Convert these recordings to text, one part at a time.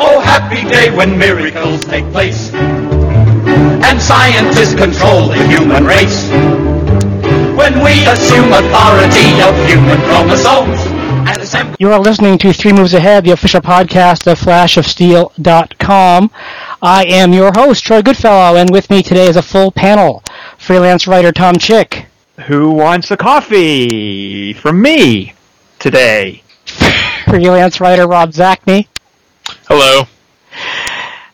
Oh, happy day when miracles take place and scientists control the human race. When we assume authority of human chromosomes and assemble. You are listening to Three Moves Ahead, the official podcast of FlashofSteel.com. I am your host, Troy Goodfellow, and with me today is a full panel. Freelance writer Tom Chick, Who wants a coffee from me today? freelance writer Rob Zacny, Hello.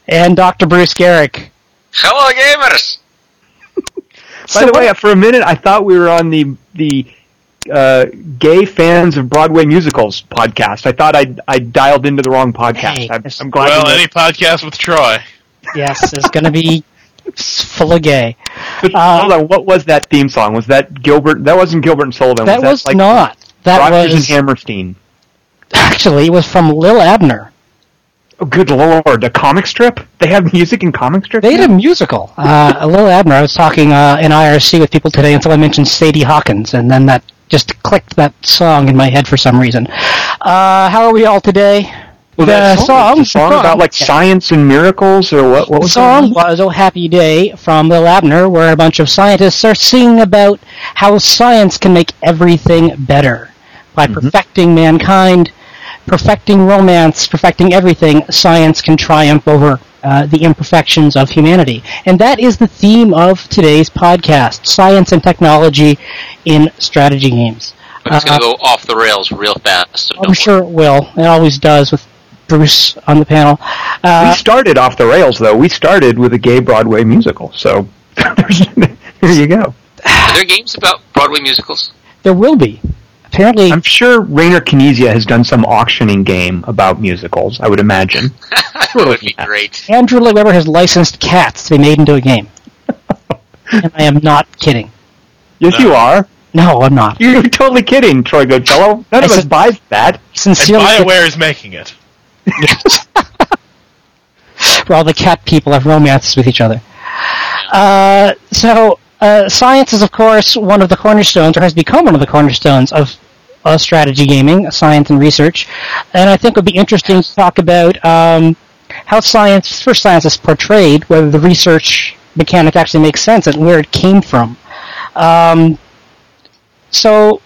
and Dr. Bruce Geryk. Hello, gamers. By So the way, what- for a minute, I thought we were on the the uh, gay fans of Broadway musicals podcast. I thought I I dialed into the wrong podcast. Hey, I'm, I'm glad. Well, any podcast with Troy. Yes, it's going to be full of gay. but, uh, hold on, what was that theme song? Was that Gilbert? That wasn't Gilbert and Sullivan. That was that like not. That Rodgers was and Hammerstein. actually it was from Lil Abner. Oh, good lord! A comic strip? They have music in comic strips. They had a musical. Uh, Lil Abner. I was talking uh, in IRC with people today until I mentioned Sadie Hawkins, and then that just clicked that song in my head for some reason. Uh, how are we all today? Well, the song, the song about like yeah. science and miracles, or what? What was The song That? was "Oh Happy Day" from Lil Abner, where a bunch of scientists are singing about how science can make everything better by Mm-hmm. perfecting mankind, perfecting romance, perfecting everything. Science can triumph over uh, the imperfections of humanity, and that is the theme of today's podcast: science and technology in strategy games. But it's Uh, going to go off the rails real fast. So I'm don't sure it will. It always does with Bruce on the panel. we Uh, started off the rails, though. We started with a gay Broadway musical, so there you go. Are there games about Broadway musicals? there will be. Apparently, I'm sure Rainer Knizia has done some auctioning game about musicals. I would imagine. that would be great. Andrew Lloyd Webber has licensed cats to be made into a game. and I am not kidding. Yes, No. you are. No, I'm not. You're totally kidding, Troy Goodfellow. None of I us said- buys that. And BioWare is making it. where all the cat people have romances with each other. Uh, so, uh, science is, of course, one of the cornerstones, or has become one of the cornerstones of uh, strategy gaming, science and research. And I think it would be interesting to talk about um, how science, first science is portrayed, whether the research mechanic actually makes sense, and where it came from. Um, so,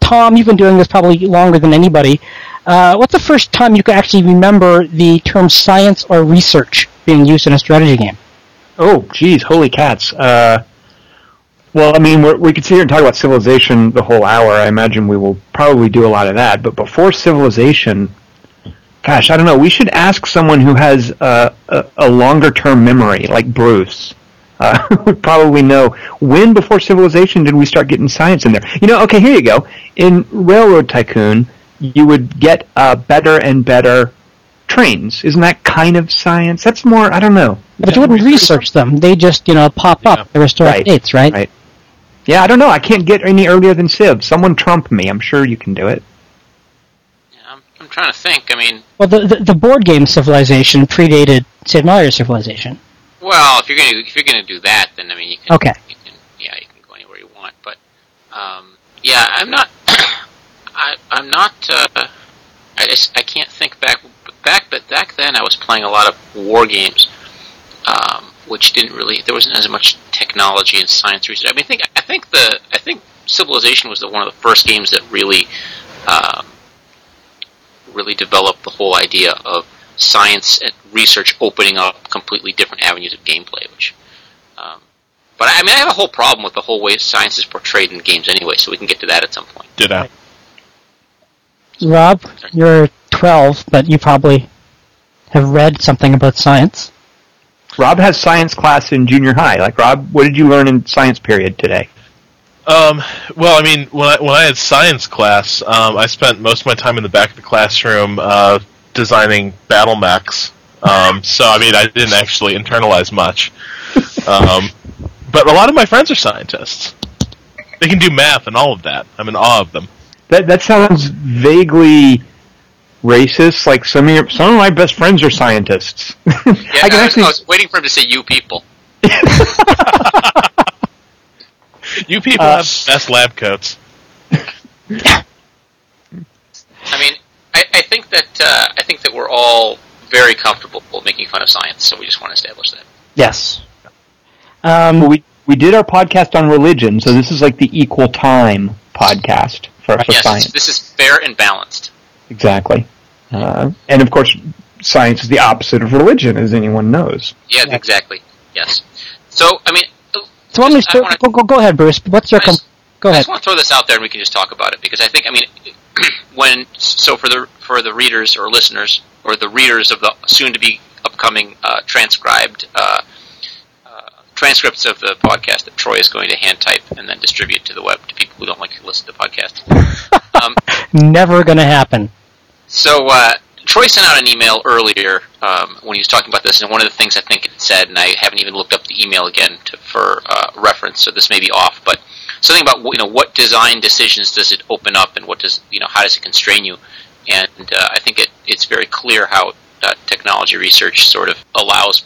Tom, you've been doing this probably longer than anybody. Uh, what's the first time you can actually remember the term science or research being used in a strategy game? Oh, geez, holy cats. Uh, well, I mean, we're, we could sit here and talk about civilization the whole hour. I imagine we will probably do a lot of that. But before civilization, gosh, I don't know. We should ask someone who has uh, a, a longer term memory, like Bruce. Uh, would probably know when before civilization did we start getting science in there. You know, okay, here you go. In Railroad Tycoon, you would get uh, better and better trains. Isn't that kind of science? That's more, I don't know. But you wouldn't research them; they just, you know, pop Yeah. up. They restore Right. dates, right? Right. Yeah, I don't know. I can't get any earlier than Civ. Someone trump me. I'm sure you can do it. Yeah, I'm, I'm trying to think. I mean, Well, the, the the board game Civilization predated Sid Meier's Civilization. well, if you're going to if you're going to do that, then I mean, you can. Okay. You can, yeah, you can go anywhere you want. But um, yeah, I'm not. I I'm not. Uh, I just I can't think back. Back but back then, I was playing a lot of war games, um, which didn't really. There wasn't as much technology and science research. I mean, I think I think the I think Civilization was the one of the first games that really. Um, really developed the whole idea of science and research opening up completely different avenues of gameplay. Which, um, but I mean, I have a whole problem with the whole way science is portrayed in games anyway. So we can get to that at some point. Did I? Rob, you're 12, but you probably have read something about science. Rob has science class in junior high. Like, Rob, what did you learn in science period today? Um, well, I mean, when I when I had science class, um, I spent most of my time in the back of the classroom uh, designing battle mechs. Um, so I mean, I didn't actually internalize much. Um, but a lot of my friends are scientists. They can do math and all of that. I'm in awe of them. That that sounds vaguely racist. Like some of your, some of my best friends are scientists. Yeah, I I, can was, actually. I was waiting for him to say "you people." You people Uh, have best lab coats. I mean, I, I think that uh, I think that we're all very comfortable making fun of science, so we just want to establish that. Yes. Um, Well, we we did our podcast on religion, so this is like the equal time podcast for, for yes, science. this is fair and balanced. Exactly. Uh, and of course, science is the opposite of religion, as anyone knows. Yeah, Yeah. exactly. Yes. So, I mean, so let me just- I wanna- go, go, go ahead, Bruce. What's your I com- just- go I ahead? just want to throw this out there, and we can just talk about it because I think, I mean, when so for the for the readers or listeners or the readers of the soon to be upcoming uh, transcribed uh, uh, transcripts of the podcast that Troy is going to hand type and then distribute to the web to people who don't like to listen to podcasts. um, Never going to happen. So uh, Troy sent out an email earlier um, when he was talking about this, and one of the things I think it said, and I haven't even looked up the email again to, for uh, reference, so this may be off, but something about you know what design decisions does it open up, and what does you know how does it constrain you, and uh, I think it, it's very clear how uh, technology research sort of allows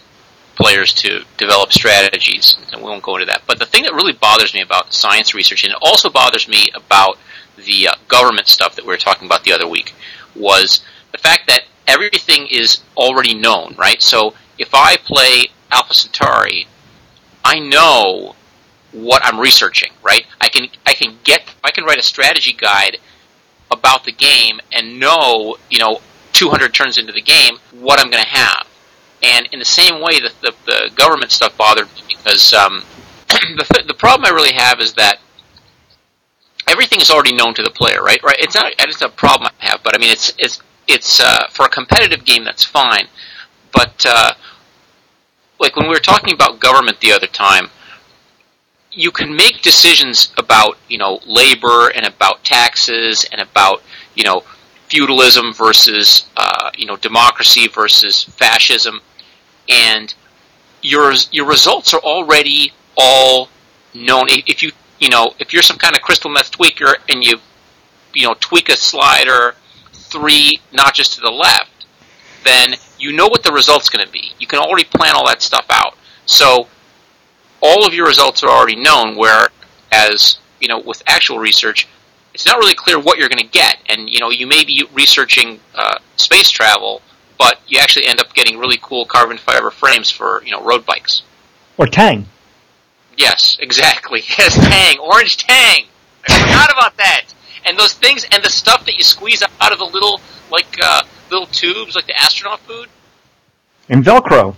players to develop strategies, and we won't go into that. But the thing that really bothers me about science research, and it also bothers me about the uh, government stuff that we were talking about the other week, was the fact that everything is already known, right? So if I play Alpha Centauri, I know what I'm researching, right? I can I can get I can write a strategy guide about the game and know, you know, 200 turns into the game what I'm going to have. And in the same way, the, the, the government stuff bothered me because um, the, th- the problem I really have is that everything is already known to the player, right? Right? It's not it's a problem I have, but I mean it's it's it's uh, for a competitive game that's fine, but uh, like when we were talking about government the other time, you can make decisions about you know labor and about taxes and about you know feudalism versus uh, you know democracy versus fascism, and your your results are already all known. If you you know if you're some kind of crystal meth tweaker and you you know tweak a slider three notches to the left, then you know what the result's going to be. You can already plan all that stuff out. So all of your results are already known. Whereas you know with actual research, it's not really clear what you're going to get. And you know you may be researching uh, space travel, but you actually end up getting really cool carbon fiber frames for you know road bikes. Or Tang. Yes, exactly. Yes, Tang, orange Tang. I forgot about that. And those things, and the stuff that you squeeze out of the little, like, uh, little tubes, like the astronaut food. And Velcro.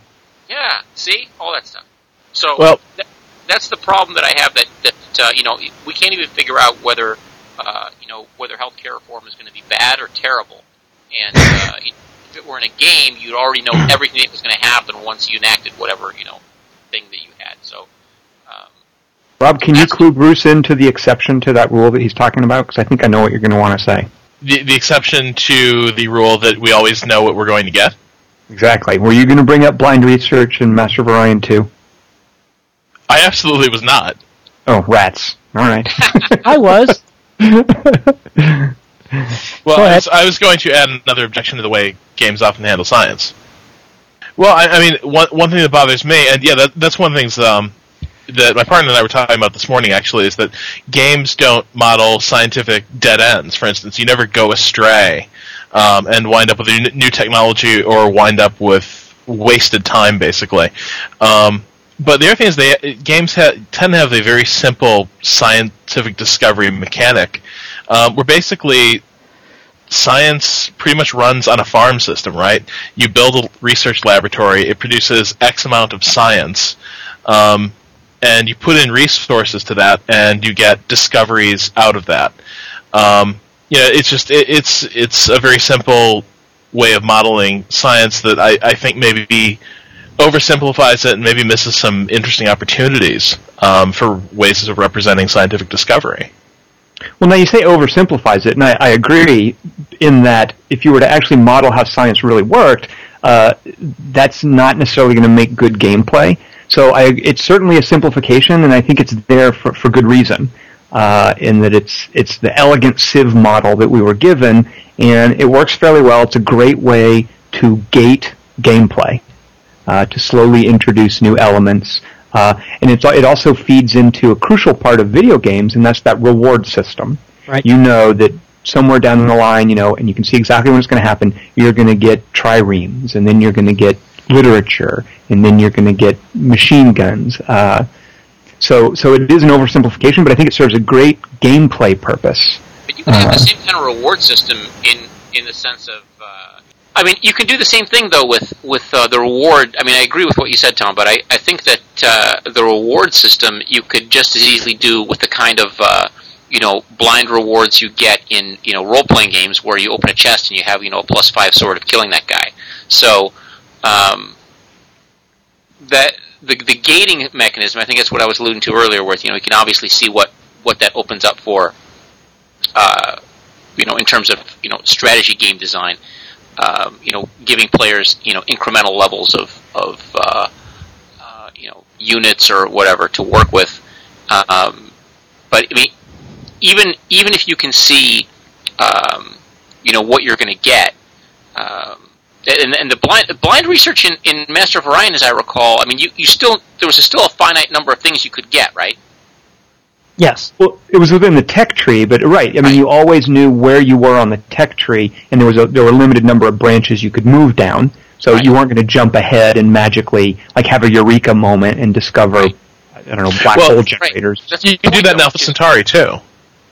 Yeah, see all that stuff. So, Well- th- that's the problem that I have. That that uh, you know, we can't even figure out whether, uh, you know, whether healthcare reform is going to be bad or terrible. And uh, if it were in a game, you'd already know everything that was going to happen once you enacted whatever you know thing that you had. So. Rob, can you clue Bruce into the exception to that rule that he's talking about? Because I think I know what you're going to want to say. The, the exception to the rule that we always know what we're going to get. Exactly. Were you going to bring up blind research and Master of Orion 2? I absolutely was not. Oh, rats. All right. I was. Well, I was, I was going to add another objection to the way games often handle science. Well, I, I mean, one one thing that bothers me, and yeah, that, that's one of the things um, that my partner and I were talking about this morning. Actually, is that games don't model scientific dead ends. For instance, you never go astray um, and wind up with a new technology or wind up with wasted time, basically. Um, but the other thing is, they games ha- tend to have a very simple scientific discovery mechanic, um, where basically science pretty much runs on a farm system, right? You build a research laboratory, it produces X amount of science, um, and you put in resources to that, and you get discoveries out of that. Um, you know, it's just it, it's it's a very simple way of modeling science that I, I think maybe oversimplifies it and maybe misses some interesting opportunities um, for ways of representing scientific discovery. Well, now you say oversimplifies it, and I, I agree in that if you were to actually model how science really worked, uh, that's not necessarily going to make good gameplay. So I, it's certainly a simplification, and I think it's there for, for good reason. Uh, in that it's it's the elegant Civ model that we were given, and it works fairly well. It's a great way to gate gameplay, uh, to slowly introduce new elements, uh, and it's, it also feeds into a crucial part of video games, and that's that reward system. Right. You know that somewhere down the line, you know, and you can see exactly when it's going to happen. You're going to get triremes, and then you're going to get literature, and then you're going to get machine guns. Uh, so, so it is an oversimplification, but I think it serves a great gameplay purpose. But you can have Uh, the same kind of reward system in in the sense of. Uh, I mean, you can do the same thing though with with uh, the reward. I mean, I agree with what you said, Tom, but I, I think that uh, the reward system you could just as easily do with the kind of uh, you know blind rewards you get in you know role playing games where you open a chest and you have you know a plus five sword of killing that guy. So um, that the the gating mechanism, I think that's what I was alluding to earlier, where you know you can obviously see what what that opens up for uh, you know, in terms of you know strategy game design, um, you know, giving players you know incremental levels of of uh, uh, you know units or whatever to work with. Um, but I mean, even even if you can see, um, you know, what you're going to get. Um, and, and the blind blind research in, in Master of Orion, as I recall, I mean, you, you still there was a, still a finite number of things you could get, right? Yes. Well, it was within the tech tree, but right. I mean, Right. you always knew where you were on the tech tree, and there was a there were a limited number of branches you could move down. So Right. you weren't going to jump ahead and magically like have a eureka moment and discover Right. I don't know black Well, hole generators. That's You can do that in though, Alpha Centauri too.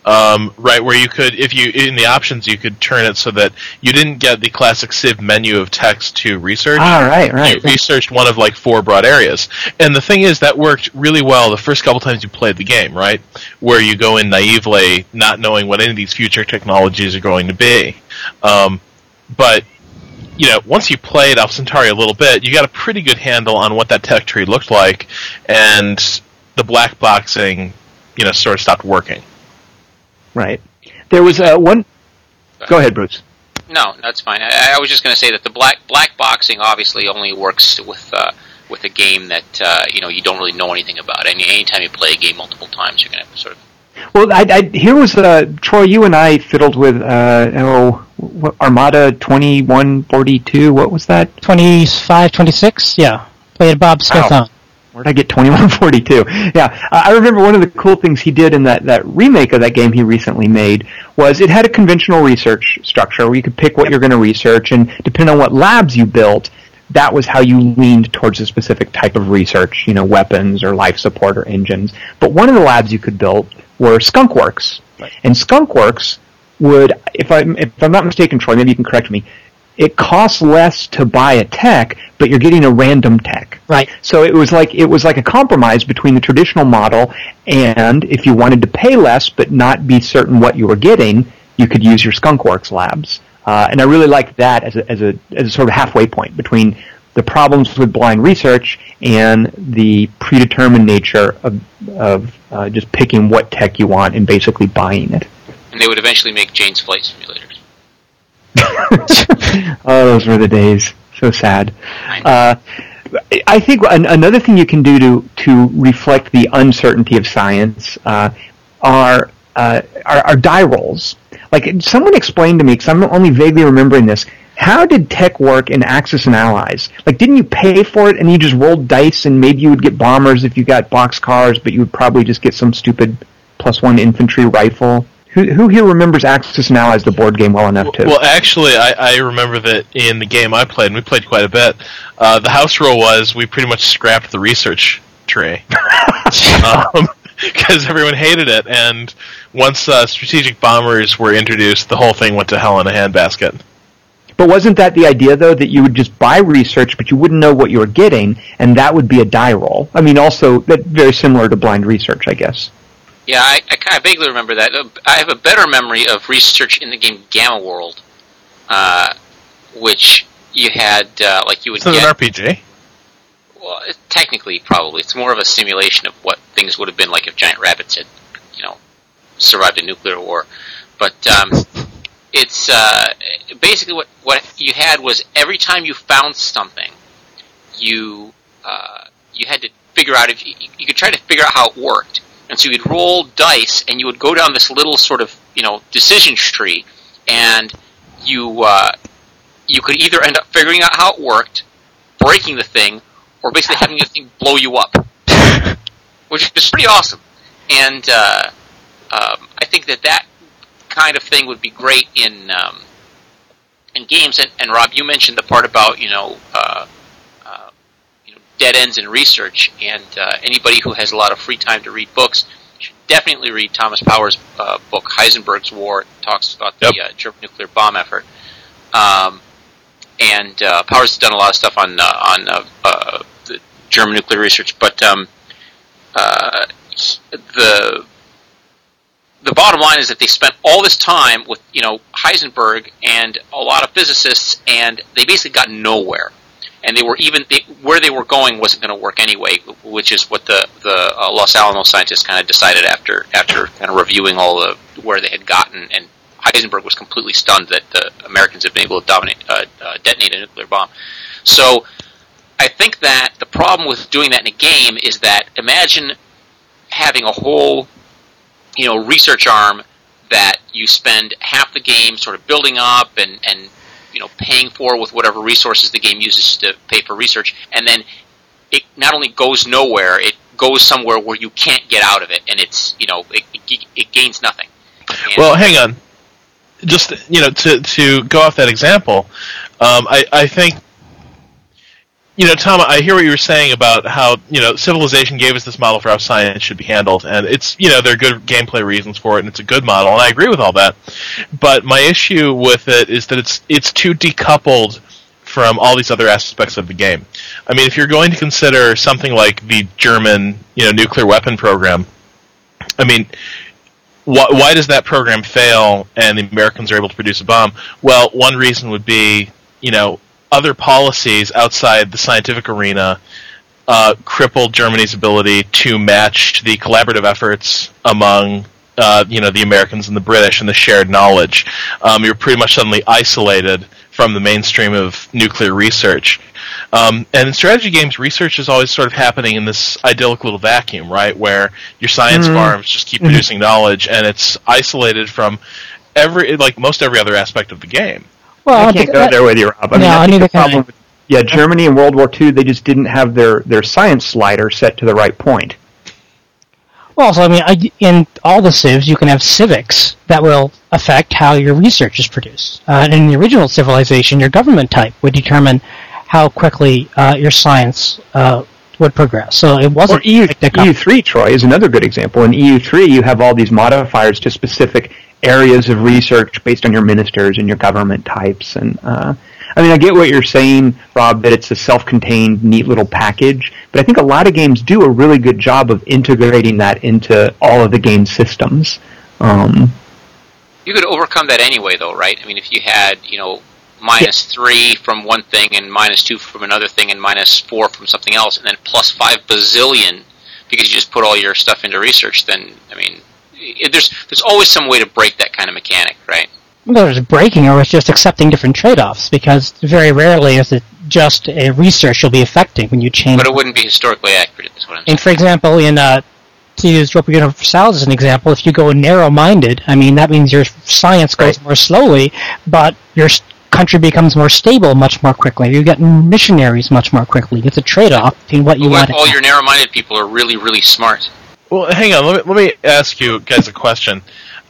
Um, right, where you could, if you in the options, you could turn it so that you didn't get the classic Civ menu of text to research. Ah, right, right. You researched one of like four broad areas, and the thing is that worked really well the first couple times you played the game, right? Where you go in naively, not knowing what any of these future technologies are going to be. Um, but you know, once you played Alpha Centauri a little bit, you got a pretty good handle on what that tech tree looked like, and the black boxing, you know, sort of stopped working. Right. There was uh, one. Go ahead, Bruce. No, that's fine. I, I was just going to say that the black black boxing obviously only works with uh, with a game that uh, you know you don't really know anything about. Any anytime you play a game multiple times, you're going to have to sort of Well, I, I, here was uh, Troy. You and I fiddled with uh, oh, what, Armada twenty one forty two. What was that? 25, 26? Yeah. Played Bob Smith Wow. on. Where'd I get 2142? Yeah, I I remember one of the cool things he did in that, that remake of that game he recently made was it had a conventional research structure where you could pick what you're going to research, and depending on what labs you built, that was how you leaned towards a specific type of research, you know, weapons or life support or engines. But one of the labs you could build were skunkworks. And skunkworks would, if I'm, if I'm not mistaken, Troy, maybe you can correct me, it costs less to buy a tech, but you're getting a random tech. Right. So it was like it was like a compromise between the traditional model and if you wanted to pay less but not be certain what you were getting, you could use your Skunkworks labs. Uh, and I really liked that as a, as a as a sort of halfway point between the problems with blind research and the predetermined nature of of uh, just picking what tech you want and basically buying it. and they would eventually make Jane's Flight Simulators. oh, those were the days. So sad. Uh, I think an, another thing you can do to to reflect the uncertainty of science uh, are, uh, are are die rolls. Like someone explained to me, because I'm only vaguely remembering this. How did tech work in Axis and Allies? Like, didn't you pay for it and you just rolled dice and maybe you would get bombers if you got box cars, but you would probably just get some stupid plus one infantry rifle? Who, who here remembers Axis and Allies, the board game, well enough to? Well, actually, I, I remember that in the game I played, and we played quite a bit. Uh, the house rule was we pretty much scrapped the research tray because everyone hated it. And once uh, strategic bombers were introduced, the whole thing went to hell in a handbasket. But wasn't that the idea though that you would just buy research, but you wouldn't know what you were getting, and that would be a die roll? I mean, also that very similar to blind research, I guess. Yeah, I, I, kind of vaguely remember that. Uh, I have a better memory of research in the game Gamma World, uh, which you had uh, like you would It's an. RPG. well, it, technically, probably it's more of a simulation of what things would have been like if giant rabbits had, you know, survived a nuclear war. But um, it's uh, basically what what you had was every time you found something, you uh, you had to figure out if you, you could try to figure out how it worked. And so you'd roll dice, and you would go down this little sort of you know decision tree, and you uh, you could either end up figuring out how it worked, breaking the thing, or basically having the thing blow you up, which is pretty awesome. And uh, um, I think that that kind of thing would be great in um, in games. And, and Rob, you mentioned the part about you know. Uh, you know, dead ends in research, and uh, anybody who has a lot of free time to read books should definitely read Thomas Powers' uh, book Heisenberg's War. It talks about the Yep. uh, German nuclear bomb effort. Um, and uh, Powers has done a lot of stuff on uh, on uh, uh, the German nuclear research, but um, uh, the the bottom line is that they spent all this time with you know Heisenberg and a lot of physicists, and they basically got nowhere. And they were even they, where they were going wasn't going to work anyway, which is what the the uh, Los Alamos scientists kind of decided after after kind of reviewing all the where they had gotten. And Heisenberg was completely stunned that the Americans had been able to dominate, uh, uh, detonate a nuclear bomb. So I think that the problem with doing that in a game is that imagine having a whole you know research arm that you spend half the game sort of building up and and you know paying for with whatever resources the game uses to pay for research. And then it not only goes nowhere it goes somewhere where you can't get out of it. And it's you know it, it, it gains nothing. And- Well, hang on. Just you know, to to go off that example, um, I I think you know, Tom, I hear what you were saying about how you know Civilization gave us this model for how science should be handled, and it's you know there are good gameplay reasons for it, and it's a good model, and I agree with all that. But my issue with it is that it's it's too decoupled from all these other aspects of the game. I mean, if you're going to consider something like the German you know nuclear weapon program, I mean, why, why does that program fail and the Americans are able to produce a bomb? Well, one reason would be, you know, other policies outside the scientific arena uh, crippled Germany's ability to match the collaborative efforts among, uh, you know, the Americans and the British and the shared knowledge. Um, you're pretty much suddenly isolated from the mainstream of nuclear research. Um, and in strategy games, research is always sort of happening in this idyllic little vacuum, right, where your science Mhm. farms just keep producing knowledge, and it's isolated from every, like most every other aspect of the game. Well, I can't go there with you, Rob. I mean, No, I think the problem with yeah, Germany in World War II, they just didn't have their, their science slider set to the right point. Well, so I mean, I, in all the civs, you can have civics that will affect how your research is produced. Uh, in the original civilization, your government type would determine how quickly uh, your science uh, would progress. So it wasn't EU, the com- EU3, Troy, is another good example. In EU3, you have all these modifiers to specific areas of research based on your ministers and your government types. And uh, I mean, I get what you're saying, Rob, that it's a self-contained, neat little package. But I think a lot of games do a really good job of integrating that into all of the game systems. Um, You could overcome that anyway, though, right? I mean, if you had, you know, minus three from one thing and minus two from another thing and minus four from something else, and then plus five bazillion because you just put all your stuff into research, then I mean, there's there's always some way to break that kind of mechanic, right? whether it's breaking or it's just accepting different trade-offs, because very rarely is it just a research you'll be affecting when you change. But it wouldn't be historically accurate. Is what I'm saying. And for example, in uh, to use Europa Universalis as an example, if you go narrow-minded, I mean that means your science goes Right. more slowly, but your country becomes more stable much more quickly. You get missionaries much more quickly. It's a trade-off between what you What want. all your narrow-minded people are really, really smart? Well, hang on. Let me, let me ask you guys a question.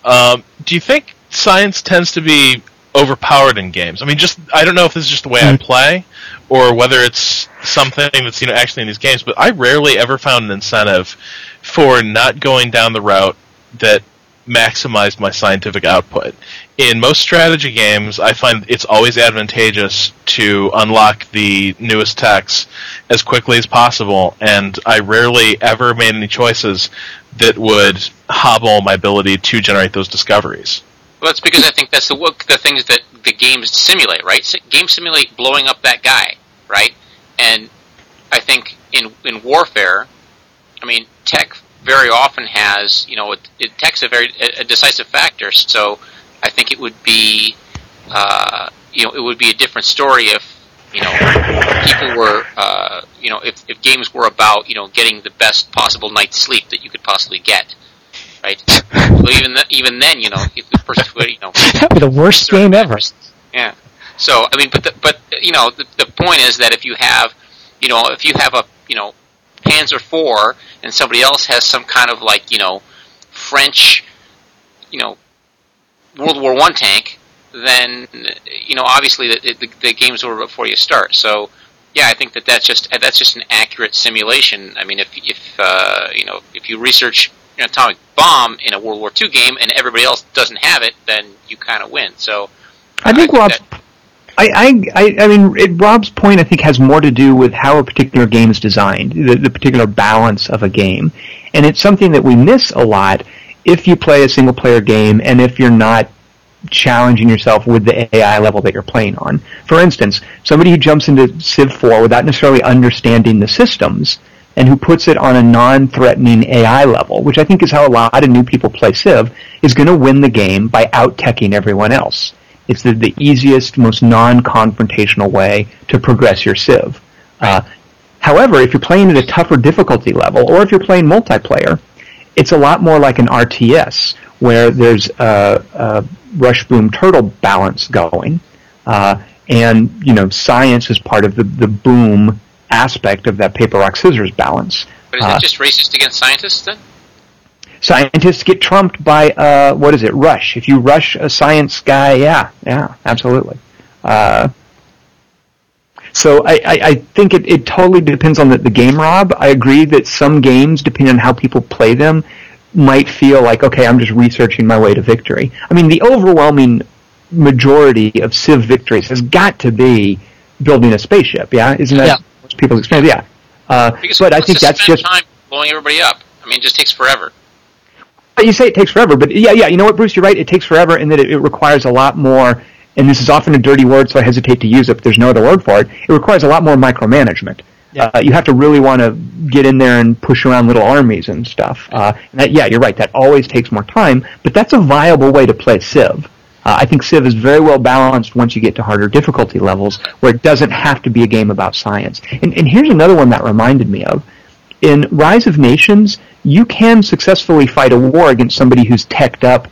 Um, do you think science tends to be overpowered in games? I mean, just I don't know if this is just the way I Mm. play, or whether it's something that's you know actually in these games. But I rarely ever found an incentive for not going down the route that maximized my scientific output. In most strategy games, I find it's always advantageous to unlock the newest techs as quickly as possible, and I rarely ever made any choices that would hobble my ability to generate those discoveries. Well, that's because I think that's the the things that the games simulate, right? Games simulate blowing up that guy, right? And I think in in warfare, I mean, tech very often has, you know, it, it tech's a very a, a decisive factor. So I think it would be, uh, you know, it would be a different story if you know people were, uh, you know, if if games were about you know getting the best possible night's sleep that you could possibly get. Right. So even th- even then, you know, if the person, you know, the worst game ever. yeah. So I mean, but the, but you know, the, the point is that if you have, you know, if you have a you know, Panzer four and somebody else has some kind of like you know, French, you know, World War One tank, then you know obviously the, the, the game's over before you start. So yeah, I think that that's just that's just an accurate simulation. I mean, if if uh, you know if you research an atomic bomb in a World War II game and everybody else doesn't have it, then you kind of win. So I think think I, I, I, I mean, it, Rob's point I think has more to do with how a particular game is designed, the, the particular balance of a game, and it's something that we miss a lot if you play a single player game and if you're not challenging yourself with the AI level that you're playing on. For instance, somebody who jumps into Civ 4 without necessarily understanding the systems and who puts it on a non-threatening AI level, which I think is how a lot of new people play Civ, is going to win the game by out-teching everyone else. It's the, the easiest, most non-confrontational way to progress your Civ. Uh, however, if you're playing at a tougher difficulty level, or if you're playing multiplayer, it's a lot more like an RTS, where there's a, a rush boom turtle balance going, uh, and you know science is part of the, the boom aspect of that paper rock scissors balance. but is Uh, it just racist against scientists then? Scientists get trumped by uh, what is it? Rush. If you rush a science guy, yeah, yeah, absolutely. Uh, so I, I, I think it, it totally depends on the, the game, Rob. I agree that some games, depending on how people play them, might feel like okay, I'm just researching my way to victory. I mean, the overwhelming majority of Civ victories has got to be building a spaceship. Yeah, isn't that Yeah. most people's experience? Yeah. Uh, Because but I think that's just time blowing everybody up. I mean, it just takes forever. But you say it takes forever, but yeah, yeah, you know what, Bruce, you're right. It takes forever, and that it, it requires a lot more. And this is often a dirty word, so I hesitate to use it. But there's no other word for it. It requires a lot more micromanagement. Yeah. Uh, you have to really want to get in there and push around little armies and stuff. Uh, and that, yeah, you're right. That always takes more time, but that's a viable way to play Civ. Uh, I think Civ is very well balanced once you get to harder difficulty levels, where it doesn't have to be a game about science. And, and here's another one that reminded me of in Rise of Nations, you can successfully fight a war against somebody who's teched up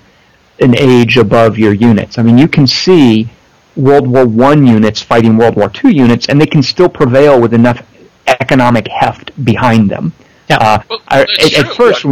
an age above your units. I mean, you can see World War One units fighting World War Two units, and they can still prevail with enough economic heft behind them. Yeah. Uh, Well, I- at, at true. first,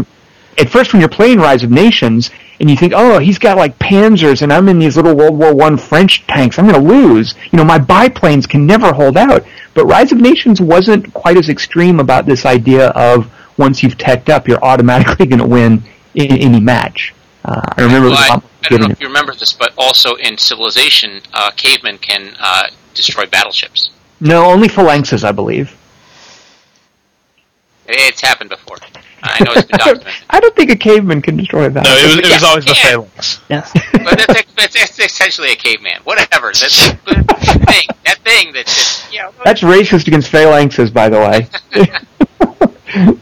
at first, when you're playing Rise of Nations, and you think, oh, he's got like Panzers, and I'm in these little World War One French tanks, I'm going to lose. You know, my biplanes can never hold out. But Rise of Nations wasn't quite as extreme about this idea of once you've teched up, you're automatically going to win in any match. Uh, I remember Well, I, I don't know if you remember this, but also in Civilization, uh, cavemen can uh, destroy battleships. No, only phalanxes, I believe. It's happened before. I know it's been documented. I don't think a caveman can destroy that. No, it was, it was Yeah, always the yeah. phalanx. Yes. but that's, that's, that's essentially a caveman. Whatever. That's that thing. That thing that just, you know, That's racist against phalanxes, by the way.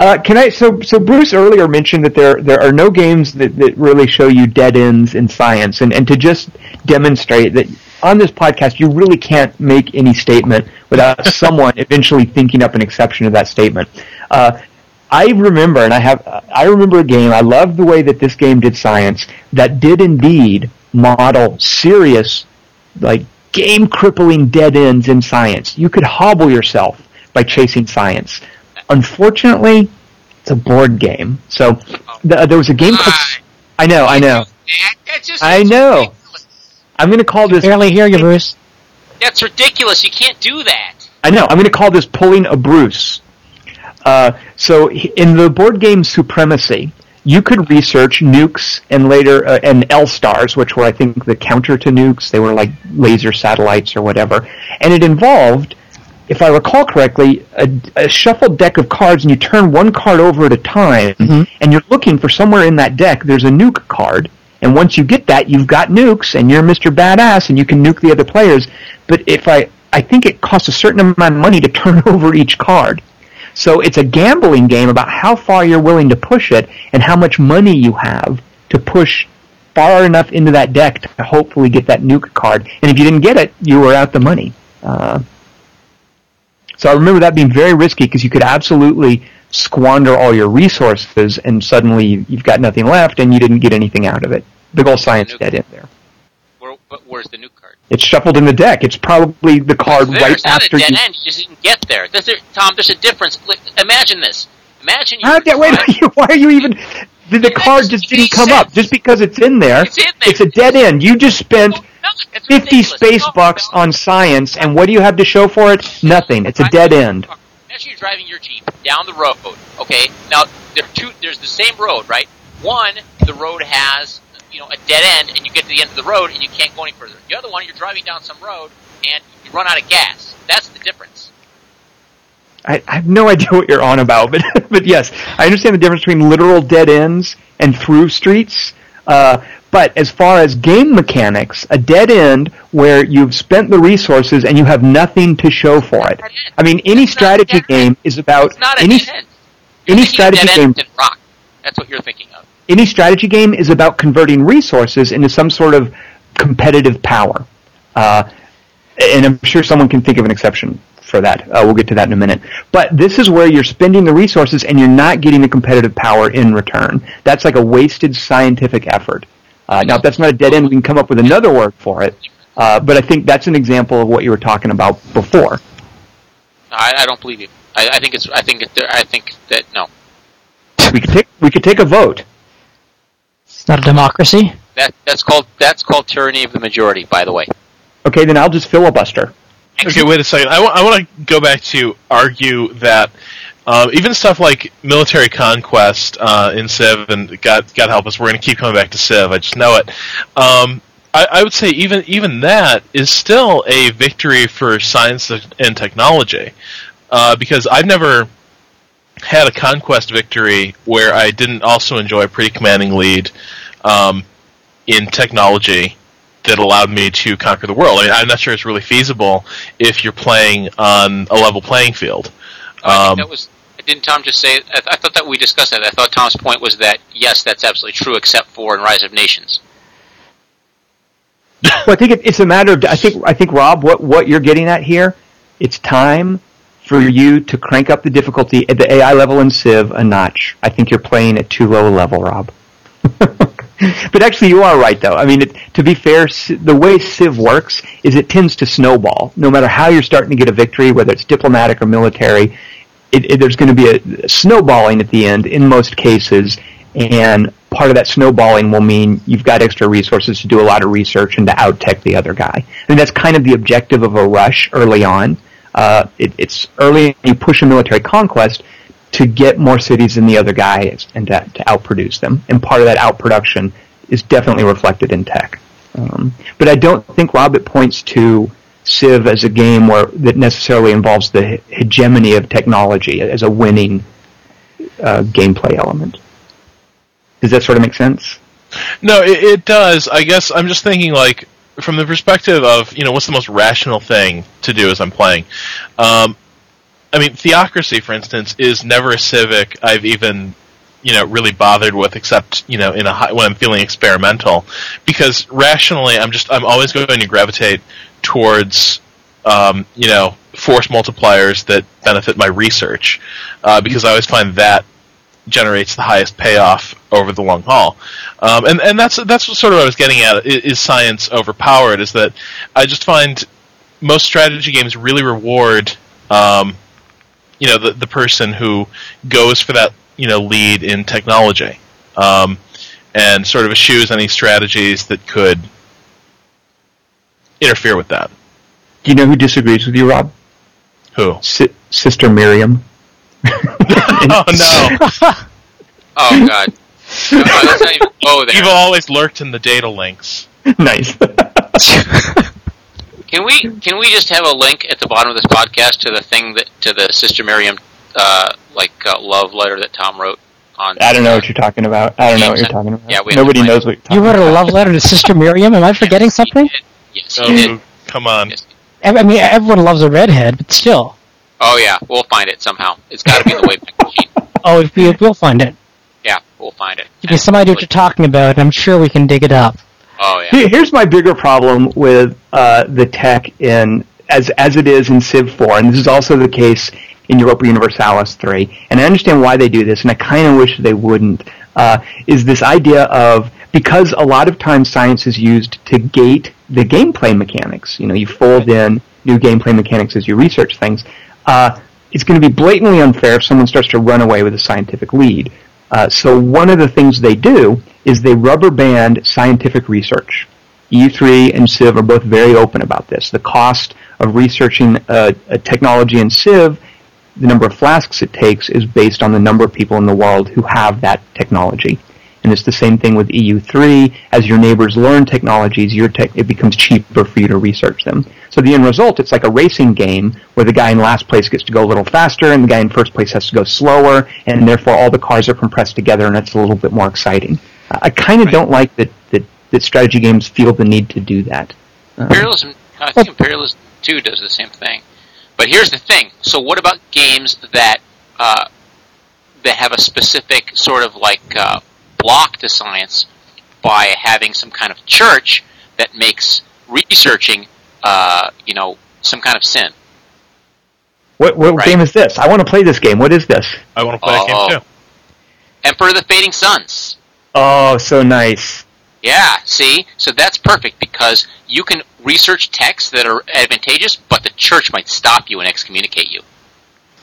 uh, can I? So, so Bruce earlier mentioned that there there are no games that, that really show you dead ends in science, and and to just demonstrate that on this podcast you really can't make any statement without someone eventually thinking up an exception to that statement. Uh, I remember, and I have, I remember a game. I loved the way that this game did science. That did indeed model serious, like game crippling dead ends in science. You could hobble yourself by chasing science. Unfortunately, it's a board game. So th- there was a game called. I know, I know. I know. Ridiculous. I'm going to call this. Barely hear you, Bruce. That's ridiculous. You can't do that. I know. I'm going to call this pulling a Bruce. Uh, so in the board game Supremacy, you could research nukes and later uh, and L stars, which were I think the counter to nukes. They were like laser satellites or whatever, and it involved, if I recall correctly, a, a shuffled deck of cards, and you turn one card over at a time, and you're looking for somewhere in that deck. There's a nuke card. And once you get that, you've got nukes, and you're Mr. Badass, and you can nuke the other players. But if I, I think it costs a certain amount of money to turn over each card. So it's a gambling game about how far you're willing to push it and how much money you have to push far enough into that deck to hopefully get that nuke card. And if you didn't get it, you were out the money. Uh, so I remember that being very risky because you could absolutely squander all your resources and suddenly you- you've got nothing left and you didn't get anything out of it. Big old science dead in there. Where, but where's the new card? It's shuffled in the deck. It's probably the card right it's not after a dead you. end. You just didn't get there. There's, there. Tom, there's a difference. Imagine this. Imagine you. Yeah, wait, why are you even? The, the card just didn't come sense. up just because it's in there. It's in there. It's a dead end. You just spent No, no, 50 ridiculous. space No, bucks no. on science, and what do you have to show for it? Nothing. It's a dead end. Imagine you're driving your Jeep down the road, okay? Now, there are two, there's the same road, right? One, the road has, you know, a dead end, and you get to the end of the road, and you can't go any further. The other one, you're driving down some road, and you run out of gas. That's the difference. I, I have no idea what you're on about, but but yes, I understand the difference between literal dead ends and through streets. Uh, but as far as game mechanics, a dead end where you've spent the resources and you have nothing to show for it. I mean, any It's strategy game is about It's not a any dead end. You're any strategy game. rock. That's what you're thinking of. Any strategy game is about converting resources into some sort of competitive power. Uh, and I'm sure someone can think of an exception for that. Uh, we'll get to that in a minute. But this is where you're spending the resources and you're not getting the competitive power in return. That's like a wasted scientific effort. Uh, now, if that's not a dead end, we can come up with another word for it. Uh, but I think that's an example of what you were talking about before. I, I don't believe you. I, I think it's. I think it, I think that no. We could take we could take a vote. It's not a democracy. That that's called that's called tyranny of the majority. By the way. Okay, then I'll just filibuster. Okay, wait a second. I want to go back to argue that um, even stuff like military conquest uh, in Civ, and God, God help us, we're going to keep coming back to Civ. I just know it. Um, I, I would say even even that is still a victory for science and technology, uh, because I've never had a conquest victory where I didn't also enjoy a pretty commanding lead um, in technology that allowed me to conquer the world. I mean, I'm not sure it's really feasible if you're playing on a level playing field. I Um, think that was. Didn't Tom just say? I, I thought that we discussed that. I thought Tom's point was that yes, that's absolutely true, except for in Rise of Nations. Well, I think it, it's a matter of. I think I think Rob, what what you're getting at here, it's time for you to crank up the difficulty at the AI level in Civ a notch. I think you're playing at too low a level, Rob. but actually, you are right, though. I mean, it, to be fair, the way Civ works is it tends to snowball. No matter how you're starting to get a victory, whether it's diplomatic or military, it, it, there's going to be a snowballing at the end in most cases, and part of that snowballing will mean you've got extra resources to do a lot of research and to out-tech the other guy. I mean, that's kind of the objective of a rush early on. Uh, it, it's early, you push a military conquest to get more cities than the other guy and to, to outproduce them. And part of that outproduction is definitely reflected in tech. Um, but I don't think, Rob, it points to Civ as a game where that necessarily involves the hegemony of technology as a winning uh, gameplay element. Does that sort of make sense? No, it, it does. I guess I'm just thinking like from the perspective of you know what's the most rational thing to do as I'm playing. Um, I mean, theocracy, for instance, is never a civic I've even you know really bothered with, except you know in a high, when I'm feeling experimental, because rationally I'm just I'm always going to gravitate towards um, you know force multipliers that benefit my research, uh, because I always find that generates the highest payoff over the long haul. Um, and and that's that's what sort of what I was getting at. Is, science overpowered? Is that I just find most strategy games really reward, um, you know, the the person who goes for that you know lead in technology, um, and sort of eschews any strategies that could interfere with that. Do you know who disagrees with you, Rob? Who? Si- Sister Miriam. oh no! Oh God. no, let's even go there. Evil always lurked in the data links. nice. Can we can we just have a link at the bottom of this podcast to the thing that to the Sister Miriam uh, like uh, love letter that Tom wrote on? I don't know what you're talking about. I don't know what you're talking about. Yeah, we Nobody knows what you're talking You wrote a love letter to Sister Miriam. Am I forgetting Yes, something? Yes. Oh, come on. Yes. I mean, everyone loves a redhead, but still. Oh yeah, we'll find it somehow. It's got to be in the Wayback Machine. Oh, if we, we'll find it. Yeah, we'll find it. Give me some idea what you're talking about, and I'm sure we can dig it up. Oh yeah. Here's my bigger problem with uh, the tech in as as it is in Civ 4, and this is also the case in Europa Universalis 3. And I understand why they do this, and I kind of wish they wouldn't. Uh, is this idea of because a lot of times science is used to gate the gameplay mechanics. You know, you fold in new gameplay mechanics as you research things. Uh, it's going to be blatantly unfair if someone starts to run away with a scientific lead. Uh, so one of the things they do is they rubber band scientific research. E3 and Civ are both very open about this. The cost of researching a, a technology in Civ, the number of flasks it takes, is based on the number of people in the world who have that technology. And it's the same thing with EU3. As your neighbors learn technologies, your tech, it becomes cheaper for you to research them. So the end result, it's like a racing game where the guy in last place gets to go a little faster and the guy in first place has to go slower, and therefore all the cars are compressed together and it's a little bit more exciting. I kind of right. don't like that, that, that strategy games feel the need to do that. Imperialism, I think Imperialism 2 does the same thing. But here's the thing. So what about games that uh, that have a specific sort of like uh, block to science by having some kind of church that makes researching, uh, you know, some kind of sin? What, what right? game is this? I want to play this game. What is this? I want to play that game oh. too. Emperor of the Fading Suns. Oh, so nice. Yeah, see? So that's perfect because you can research texts that are advantageous, but the church might stop you and excommunicate you.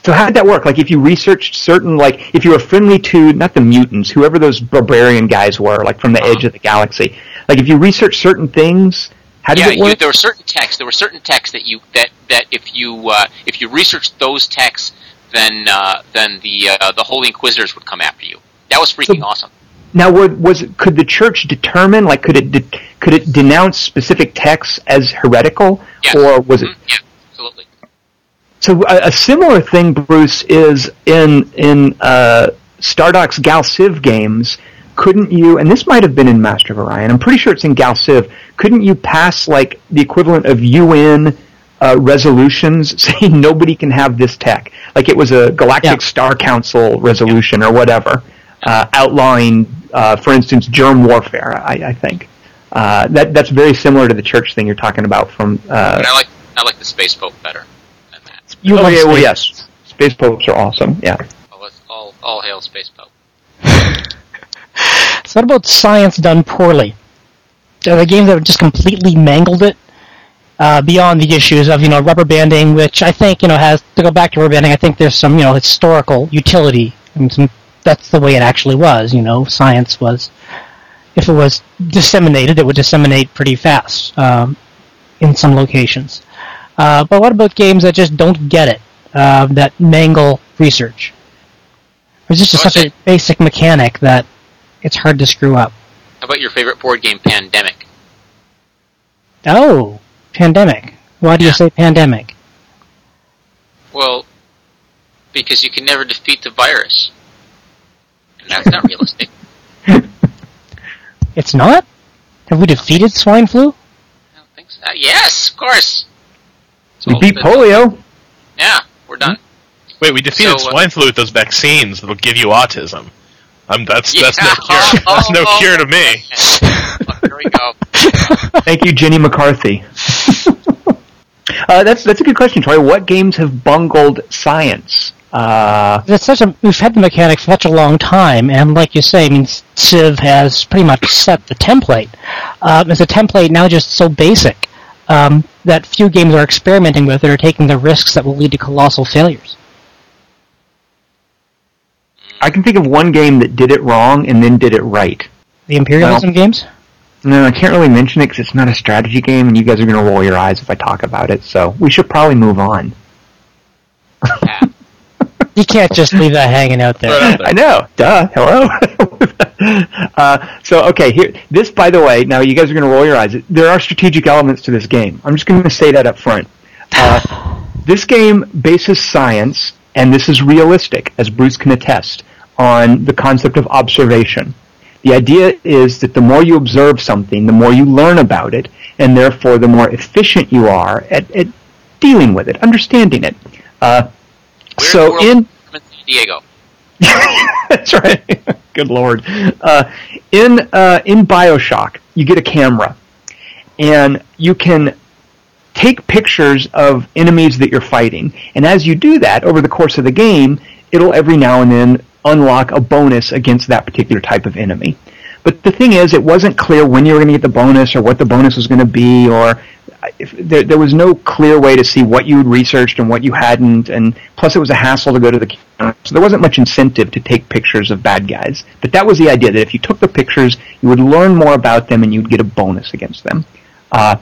So how did that work? Like if you researched certain, like if you were friendly to not the mutants, whoever those barbarian guys were, like from the uh-huh. edge of the galaxy, like if you researched certain things, how did yeah, it work? You, there were certain texts. There were certain texts that you that that if you uh, if you researched those texts, then uh, then the uh, the Holy Inquisitors would come after you. That was freaking so, awesome. Now, was could the church determine, like, could it de- could it denounce specific texts as heretical, yes. or was it? Mm-hmm. Yeah. So a, a, similar thing, Bruce, is in in uh, Stardock's Gal Civ games. Couldn't you? And this might have been in Master of Orion. I'm pretty sure it's in Gal Civ. Couldn't you pass like the equivalent of UN uh, resolutions saying nobody can have this tech? Like it was a Galactic yeah. Star Council resolution yeah. or whatever, uh, outlawing uh, for instance, germ warfare. I, I think uh, that that's very similar to the church thing you're talking about. From uh, but I like I like the space pope better than that. You oh, yeah, well, yes, space popes are awesome. Yeah. All, all, all hail space pope. so what about science done poorly? Are the games that just completely mangled it uh, beyond the issues of you know rubber banding, which I think you know has to go back to rubber banding. I think there's some you know historical utility and some that's the way it actually was. You know, science was, if it was disseminated, it would disseminate pretty fast um, in some locations. Uh, but what about games that just don't get it, uh, that mangle research? Or is this just such a basic mechanic that it's hard to screw up? How about your favorite board game, Pandemic? Oh, Pandemic. Why do yeah. you say Pandemic? Well, because you can never defeat the virus. And that's not realistic. it's not? Have we defeated swine flu? I don't think so. Uh, yes, of course. We beat polio. Yeah, we're done. Wait, we defeated so, uh, swine flu with those vaccines that'll give you autism. Um, that's yeah. that's no cure. Oh, that's no oh, cure to me. Oh, here we go. Thank you, Jenny McCarthy. uh, that's that's a good question, Troy. What games have bungled science? Uh, it's such a we've had the mechanic for such a long time, and like you say, I mean, Civ has pretty much set the template. Um, it's a template now just so basic um, that few games are experimenting with that are taking the risks that will lead to colossal failures. I can think of one game that did it wrong and then did it right. The Imperialism well, games? No, I can't really mention it because it's not a strategy game, and you guys are going to roll your eyes if I talk about it. So we should probably move on. You can't just leave that hanging out there. I know. Duh. Hello. uh, so okay, here. This, by the way, now you guys are going to roll your eyes. There are strategic elements to this game. I'm just going to say that up front. Uh, this game bases science, and this is realistic, as Bruce can attest, on the concept of observation. The idea is that the more you observe something, the more you learn about it, and therefore the more efficient you are at, at dealing with it, understanding it. Uh, so in San Diego. That's right. Good lord. Uh, in uh, in Bioshock, you get a camera, and you can take pictures of enemies that you're fighting. And as you do that over the course of the game, it'll every now and then unlock a bonus against that particular type of enemy. But the thing is, it wasn't clear when you were going to get the bonus or what the bonus was going to be, or if there, there was no clear way to see what you had researched and what you hadn't, and plus it was a hassle to go to the camera. So there wasn't much incentive to take pictures of bad guys. But that was the idea that if you took the pictures, you would learn more about them and you'd get a bonus against them. Uh,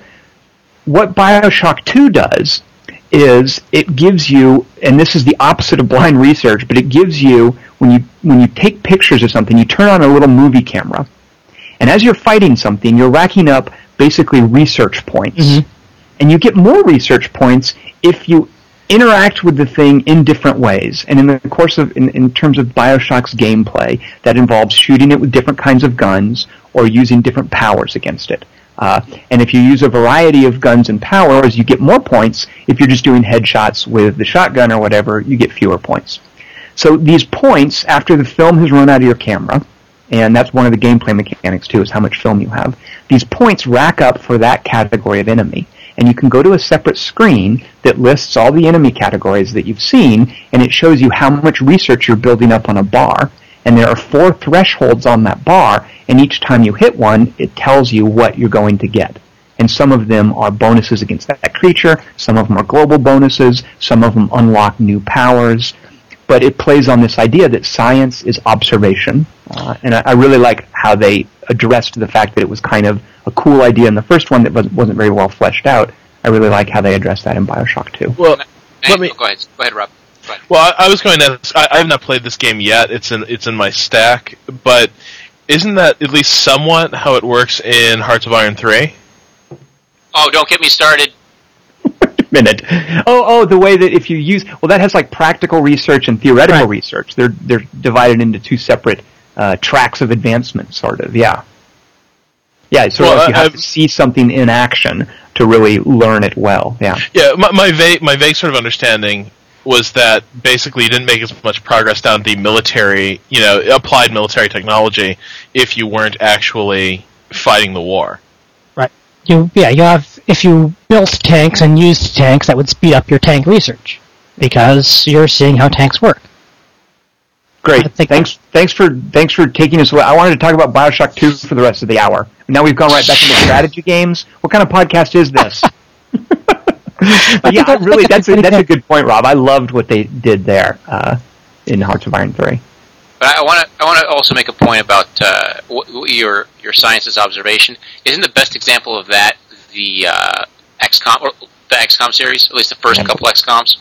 what Bioshock 2 does is it gives you, and this is the opposite of blind research, but it gives you when you when you take pictures of something, you turn on a little movie camera, and as you're fighting something, you're racking up basically research points, Mhm. And you get more research points if you interact with the thing in different ways. And in the course of, in, in terms of Bioshock's gameplay, that involves shooting it with different kinds of guns or using different powers against it. Uh, and if you use a variety of guns and powers, you get more points. If you're just doing headshots with the shotgun or whatever, you get fewer points. So these points, after the film has run out of your camera, and that's one of the gameplay mechanics too, is how much film you have. These points rack up for that category of enemy, and you can go to a separate screen that lists all the enemy categories that you've seen, and it shows you how much research you're building up on a bar. And there are four thresholds on that bar, and each time you hit one, it tells you what you're going to get. And some of them are bonuses against that creature, some of them are global bonuses, some of them unlock new powers, but it plays on this idea that science is observation. Uh, and I, I really like how they addressed the fact that it was kind of a cool idea in the first one that wasn't, wasn't very well fleshed out. I really like how they addressed that in Bioshock 2. Well, let me. Go ahead. Go ahead, Rob. Go ahead. Well, I, I was going to. I, I have not played this game yet. It's in it's in my stack, but isn't that at least somewhat how it works in Hearts of Iron Three? Oh, don't get me started. minute. Oh, oh, the way that if you use well, that has like practical research and theoretical Right. research. They're they're divided into two separate uh, tracks of advancement, sort of. Yeah, yeah. Sort Well, of like you have I've- to see something in action to really learn it well. Yeah. Yeah, my my vague my vague sort of understanding was that basically you didn't make as much progress down the military, you know, applied military technology if you weren't actually fighting the war. Right. You yeah, you have if you built tanks and used tanks, that would speed up your tank research because you're seeing how tanks work. I Great. think- Thanks. Thanks for thanks for taking us away. I wanted to talk about Bioshock Two for the rest of the hour. Now we've gone right back into strategy games. What kind of podcast is this? but yeah, that's- really, that's that's a, that's a good. good point, Rob. I loved what they did there uh, in Hearts of Iron Three. But I want to. I want to also make a point about uh, wh- wh- your your science's observation. Isn't the best example of that the uh, XCOM or the XCOM series? At least the first Yeah. couple XCOMs.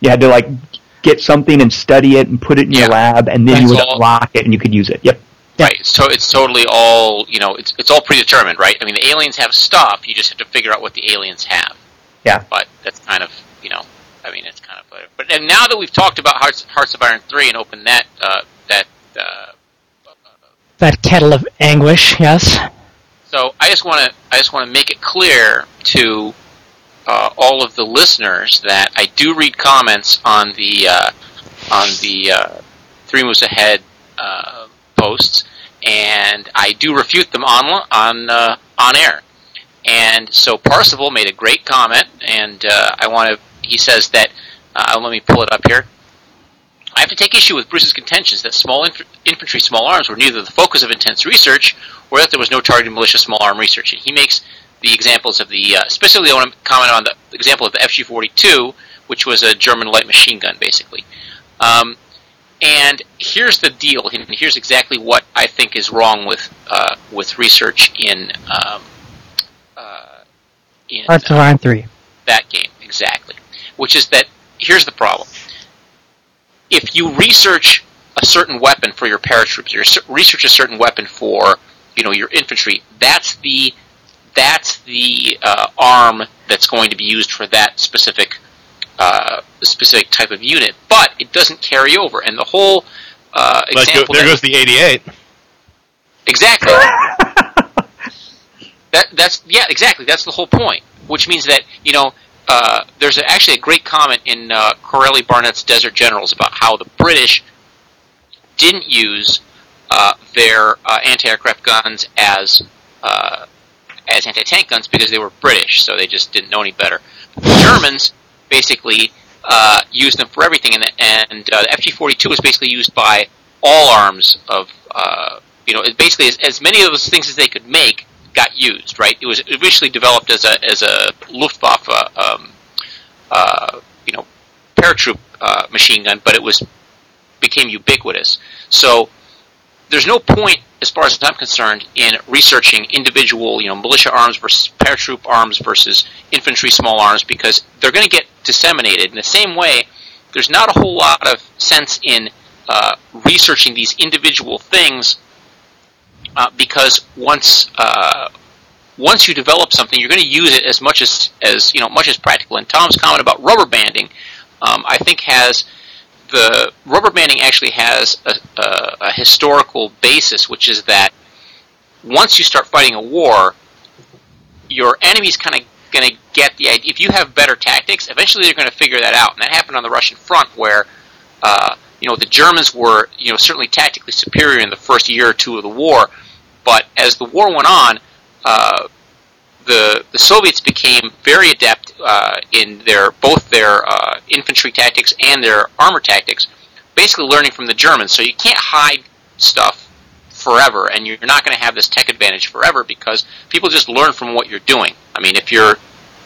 You had to like get something and study it and put it in your lab, and then you would all. unlock it and you could use it. Yep. Right. So it's totally all you know. It's it's all predetermined, right? I mean, the aliens have stuff. You just have to figure out what the aliens have. Yeah. But that's kind of you know. I mean, it's kind of. uh, But and now that we've talked about Hearts Hearts of Iron three and opened that uh, that. Uh, That kettle of anguish, yes. So I just want to I just want to make it clear to uh, all of the listeners that I do read comments on the uh, on the uh, Three Moves Ahead uh, posts, and I do refute them on on uh, on air. And so Parsival made a great comment, and uh, I want to. He says that. Let me pull it up here. I have to take issue with Bruce's contentions that small inf- infantry small arms were neither the focus of intense research or that there was no targeted militia small arm research. And he makes the examples of the, uh, specifically I want to comment on the example of the FG-42, which was a German light machine gun, basically. Um, and here's the deal, and here's exactly what I think is wrong with uh, with research in um, uh, in of Iron 3. that game exactly, which is that here's the problem. If you research a certain weapon for your paratroops, or research a certain weapon for you know your infantry, that's the that's the uh, arm that's going to be used for that specific uh, specific type of unit. But it doesn't carry over, and the whole uh, example there that- goes the 88. Exactly. that that's yeah, exactly. That's the whole point. Which means that you know uh, there's a, actually a great comment in uh, Correlli Barnett's Desert Generals about how the British didn't use uh, their uh, anti-aircraft guns as uh, as anti-tank guns because they were British, so they just didn't know any better. The Germans basically uh, used them for everything, and the, and uh, the FG-42 was basically used by all arms of uh, you know, basically as, as many of those things as they could make got used. Right? It was initially developed as a as a Luftwaffe um, uh, you know paratroop uh, machine gun, but it was became ubiquitous. So there's no point, as far as I'm concerned, in researching individual, you know, militia arms versus paratroop arms versus infantry small arms because they're going to get disseminated. In the same way, there's not a whole lot of sense in uh, researching these individual things uh, because once uh, once you develop something, you're going to use it as much as as you know, much as practical. And Tom's comment about rubber banding, um, I think, has the rubber banding actually has a, a, a historical basis, which is that once you start fighting a war, your enemy's kind of going to get the idea. If you have better tactics, eventually they're going to figure that out, and that happened on the Russian front, where uh, you know the Germans were you know certainly tactically superior in the first year or two of the war, but as the war went on, uh, the the Soviets became very adept uh, in their both their uh, infantry tactics and their armor tactics, basically learning from the Germans. So you can't hide stuff forever, and you're not going to have this tech advantage forever because people just learn from what you're doing. I mean, if you're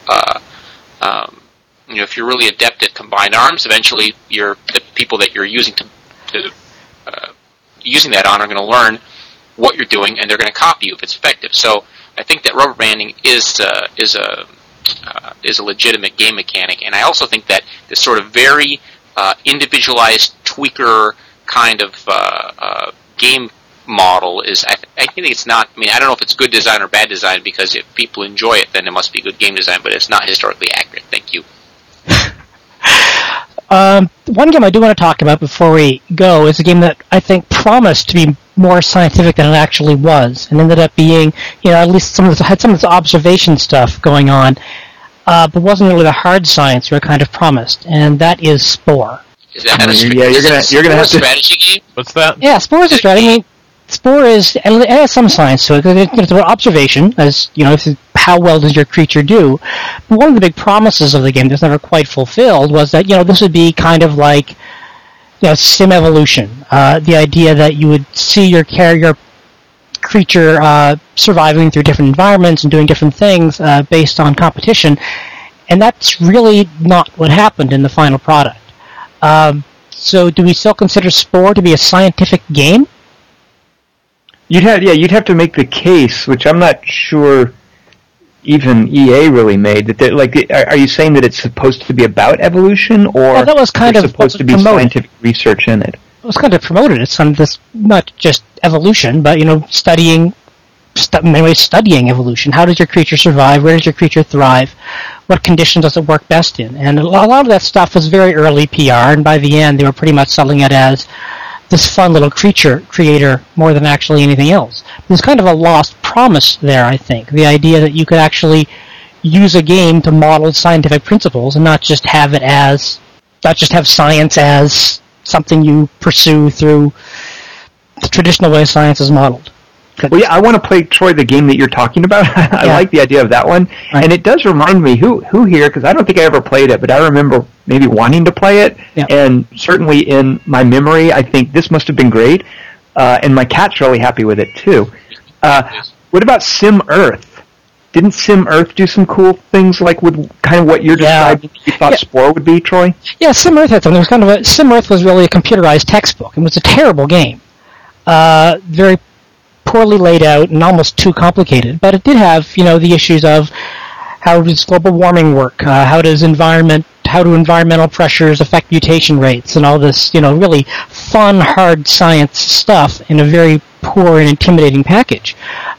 uh, um, you know if you're really adept at combined arms, eventually you're the people that you're using to, to uh, using that on are going to learn what you're doing, and they're going to copy you if it's effective. So I think that rubber banding is uh, is a uh, is a legitimate game mechanic, and I also think that this sort of very uh, individualized tweaker kind of uh, uh, game model is. I, th- I think it's not. I mean, I don't know if it's good design or bad design because if people enjoy it, then it must be good game design. But it's not historically accurate. Thank you. Um, one game I do want to talk about before we go is a game that I think promised to be more scientific than it actually was, and ended up being, you know, at least some of the, had some of the observation stuff going on, uh, but wasn't really the hard science we were kind of promised, and that is Spore. Is that a, Yeah, you're gonna- you're gonna have to- strategy game? What's that? Yeah, Spore is a strategy. I mean, Spore is and it has some science to it. 'cause it- It's about observation, as you know, if- how well does your creature do. But one of the big promises of the game that's never quite fulfilled was that you know this would be kind of like you know sim evolution. Uh, the idea that you would see your carrier creature uh, surviving through different environments and doing different things uh, based on competition, and that's really not what happened in the final product. Um, so, do we still consider Spore to be a scientific game? You'd have yeah, you'd have to make the case, which I'm not sure even EA really made that. they're- Like, are you saying that it's supposed to be about evolution, or Well, that was kind of supposed to be promoted. scientific research in it? It was kind of promoted. It's some this not just evolution, but you know, studying, stu- in many ways, studying evolution. How does your creature survive? Where does your creature thrive? What conditions does it work best in? And a lot of that stuff was very early PR, and by the end, they were pretty much selling it as this fun little creature creator more than actually anything else. There's kind of a lost promise there, I think. The idea that you could actually use a game to model scientific principles and not just have it as, not just have science as something you pursue through the traditional way science is modeled. Well, yeah, I want to play Troy the game that you're talking about. I Yeah. like the idea of that one, Right. and it does remind me who who here because I don't think I ever played it, but I remember maybe wanting to play it, Yeah. and certainly in my memory, I think this must have been great, uh, and my cat's really happy with it too. Uh, what about Sim Earth? Didn't Sim Earth do some cool things like with kind of what you're Yeah. describing? You thought Yeah. Spore would be, Troy? Yeah, Sim Earth had something. It was kind of a Sim Earth was really a computerized textbook. It was a terrible game, uh, very poorly laid out and almost too complicated. But it did have, you know, the issues of how does global warming work? Uh, how does environment? How do environmental pressures affect mutation rates? And all this, you know, really fun, hard science stuff in a very poor and intimidating package.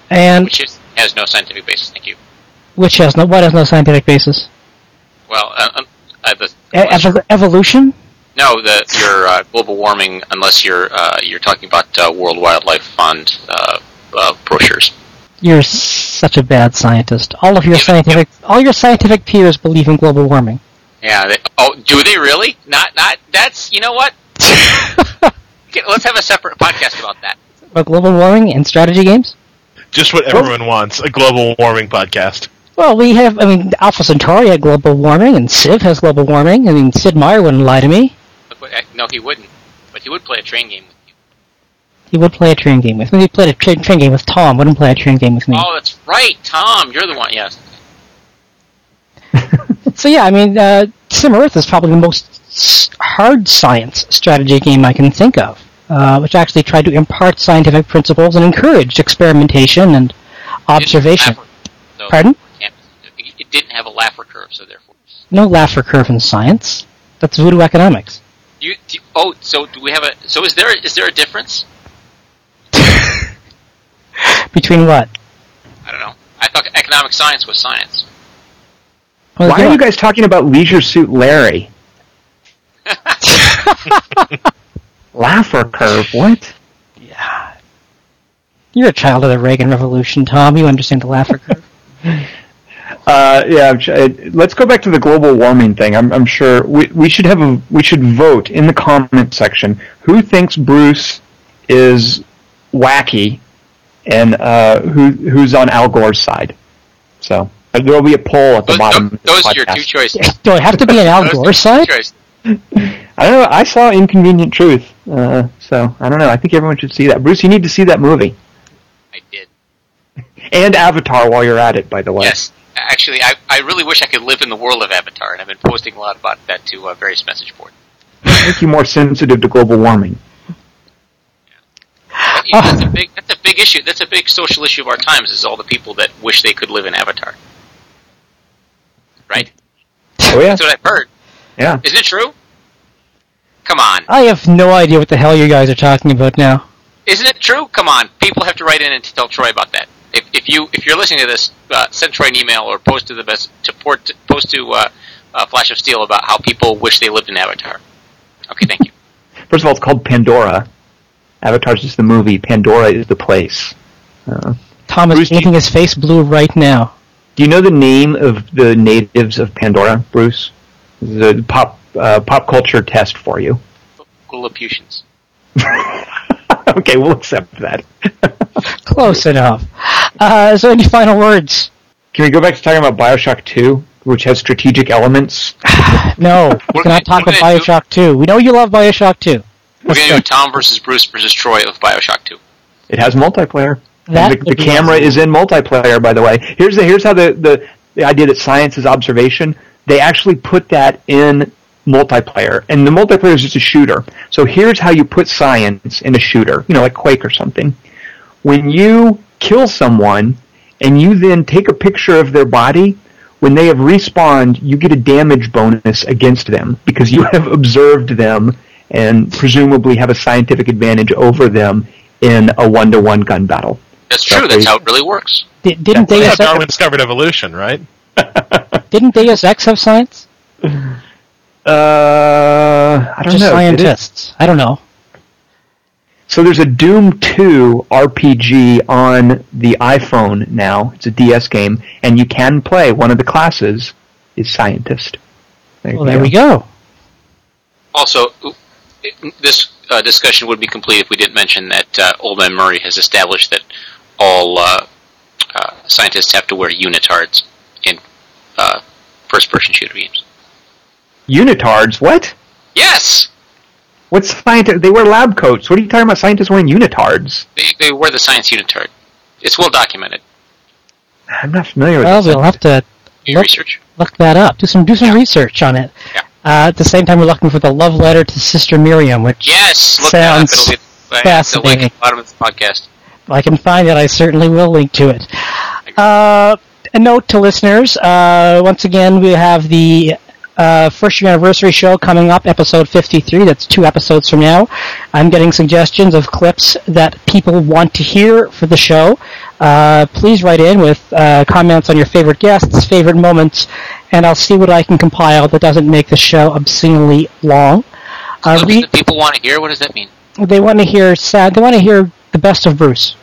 And Which is, has no scientific basis. Thank you. which has no what has no scientific basis. Well, uh, um, uh, the, E- evo- evolution. No, the your uh, global warming, unless you're uh, you're talking about uh, World Wildlife Fund uh, uh, brochures. You're such a bad scientist. All of your Yeah, scientific, all your scientific peers believe in global warming. Yeah. They, oh, do they really? Not not. That's you know what. Okay, let's have a separate podcast about that. About global warming and strategy games. Just what everyone wants a global warming podcast. Well, we have. I mean, Alpha Centauri had global warming, and Civ has global warming. I mean, Sid Meier wouldn't lie to me. No, he wouldn't. But he would play a train game with you. He would play a train game with me. He played a train, train game with Tom. Wouldn't play a train game with me. Oh, that's right, Tom. You're the one. Yes. So yeah, I mean, uh, Sim Earth is probably the most hard science strategy game I can think of, uh, which actually tried to impart scientific principles and encouraged experimentation and observation. It didn't have a- so- Pardon? It didn't have a Laffer curve, so therefore. No Laffer curve in science. That's voodoo economics. You, do, oh, so do we have a? So is there is there a difference? Between what? I don't know. I thought economic science was science. Well, Why are you guys talking about Leisure Suit Larry? Laugher curve, what? Yeah. You're a child of the Reagan Revolution, Tom. You understand the Laffer curve. Uh, yeah, I'm ch- let's go back to the global warming thing. I'm, I'm sure we, we should have a we should vote in the comment section who thinks Bruce is wacky and uh, who who's on Al Gore's side. So uh, there will be a poll at the Those, bottom. those, those are your two choices. Do I have to be an Al Those Gore side? I don't know. I saw Inconvenient Truth, uh, so I don't know. I think everyone should see that. Bruce, you need to see that movie I did. and Avatar while you're at it. By the way, Yes. Actually, I, I really wish I could live in the world of Avatar, and I've been posting a lot about that to uh, various message boards. make you more sensitive to global warming. But, you know, that's a big that's a big issue. That's a big social issue of our times. Is all the people that wish they could live in Avatar. Right. Oh yeah, That's what I've heard. yeah. Isn't it true? Come on. I have no idea what the hell you guys are talking about now. Isn't it true? Come on. People have to write in and tell Troy about that. If, if you if you're listening to this, uh, send Troy an email or post to the best to port post to uh, uh, Flash of Steel about how people wish they lived in Avatar. Okay, thank you. First of all, it's called Pandora. Avatar's just the movie. Pandora is the place. Uh, Tom is Bruce, do you- painting his face blue right now. do you know the name of the natives of Pandora, Bruce? The pop uh, pop culture test for you. Lilliputians. okay, we'll accept that. Close enough. Uh, is there any final words? Can we go back to talking about Bioshock 2, which has strategic elements? No, we We're cannot gonna- talk about gonna do- Bioshock 2. We know you love Bioshock 2. We're gonna do Tom versus Bruce versus Troy of Bioshock Two. It has multiplayer. That And the, the camera awesome. is in multiplayer, by the way. Here's the here's how the, the the idea that science is observation. They actually put that in multiplayer, and the multiplayer is just a shooter. So here's how you put science in a shooter, you know, like Quake or something. When you kill someone and you then take a picture of their body, when they have respawned, you get a damage bonus against them because you have observed them and presumably have a scientific advantage over them in a one-to-one gun battle. That's true. That's how it really works. Di- didn't Yeah. Deus Yeah, Ex, Darwin discovered evolution, right? didn't Deus Ex have science? Uh, I don't Just know. Scientists. I don't know. So there's a Doom 2 RPG on the iPhone now. It's a DS game, and you can play. One of the classes is scientist. There, Well, there we go. Also, this uh, discussion would be complete if we didn't mention that uh, Old Man Murray has established that all uh, uh, scientists have to wear unitards in uh, first-person shooter games. Unitards? What? Yes, What's scientist? They wear lab coats. What are you talking about? Scientists wearing unitards? they, they wear the science unitard. It's well documented. I'm not familiar with Well, this. we'll have to Look- research. look that up. Do some do some research on it. Yeah. Uh, at the same time, we're looking for the love letter to Sister Miriam, which Yes, look Sounds that up. It'll be it's fascinating. at the bottom of the podcast. if I can find it, I certainly will link to it. Uh, a note to listeners: uh, once again, we have the uh, first year anniversary show coming up, episode 53. That's two episodes from now. I'm getting suggestions of clips that people want to hear for the show. Uh, please write in with uh, comments on your favorite guests, favorite moments, and I'll see what I can compile that doesn't make the show obscenely long. Uh, re- that people want to hear. What does that mean? they want to hear sad. They want to hear the best of Bruce.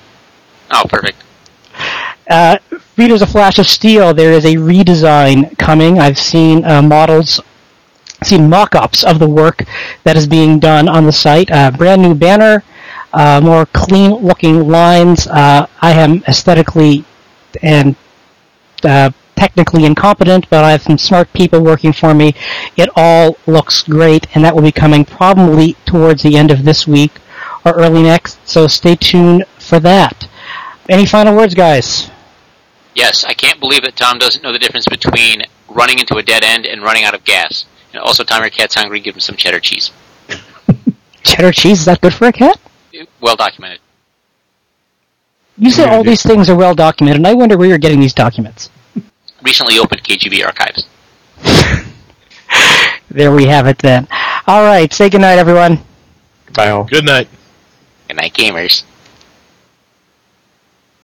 Oh, perfect. Uh, readers of Flash of Steel, there is a redesign coming. I've seen uh, models, seen mock-ups of the work that is being done on the site. Uh, brand new banner, uh, more clean-looking lines. Uh, I am aesthetically and uh, technically incompetent, but I have some smart people working for me. It all looks great, and that will be coming probably towards the end of this week or early next, so stay tuned for that. Any final words, guys? Yes, I can't believe that Tom doesn't know the difference between running into a dead end and running out of gas. And also, Tom, your cat's hungry. Give him some cheddar cheese. Cheddar cheese, is that good for a cat? Well documented. You said all these things are well documented, and I wonder where you're getting these documents. Recently opened KGB archives. There we have it then. All right, say goodnight, everyone. Bye all. Good night. Good night, gamers.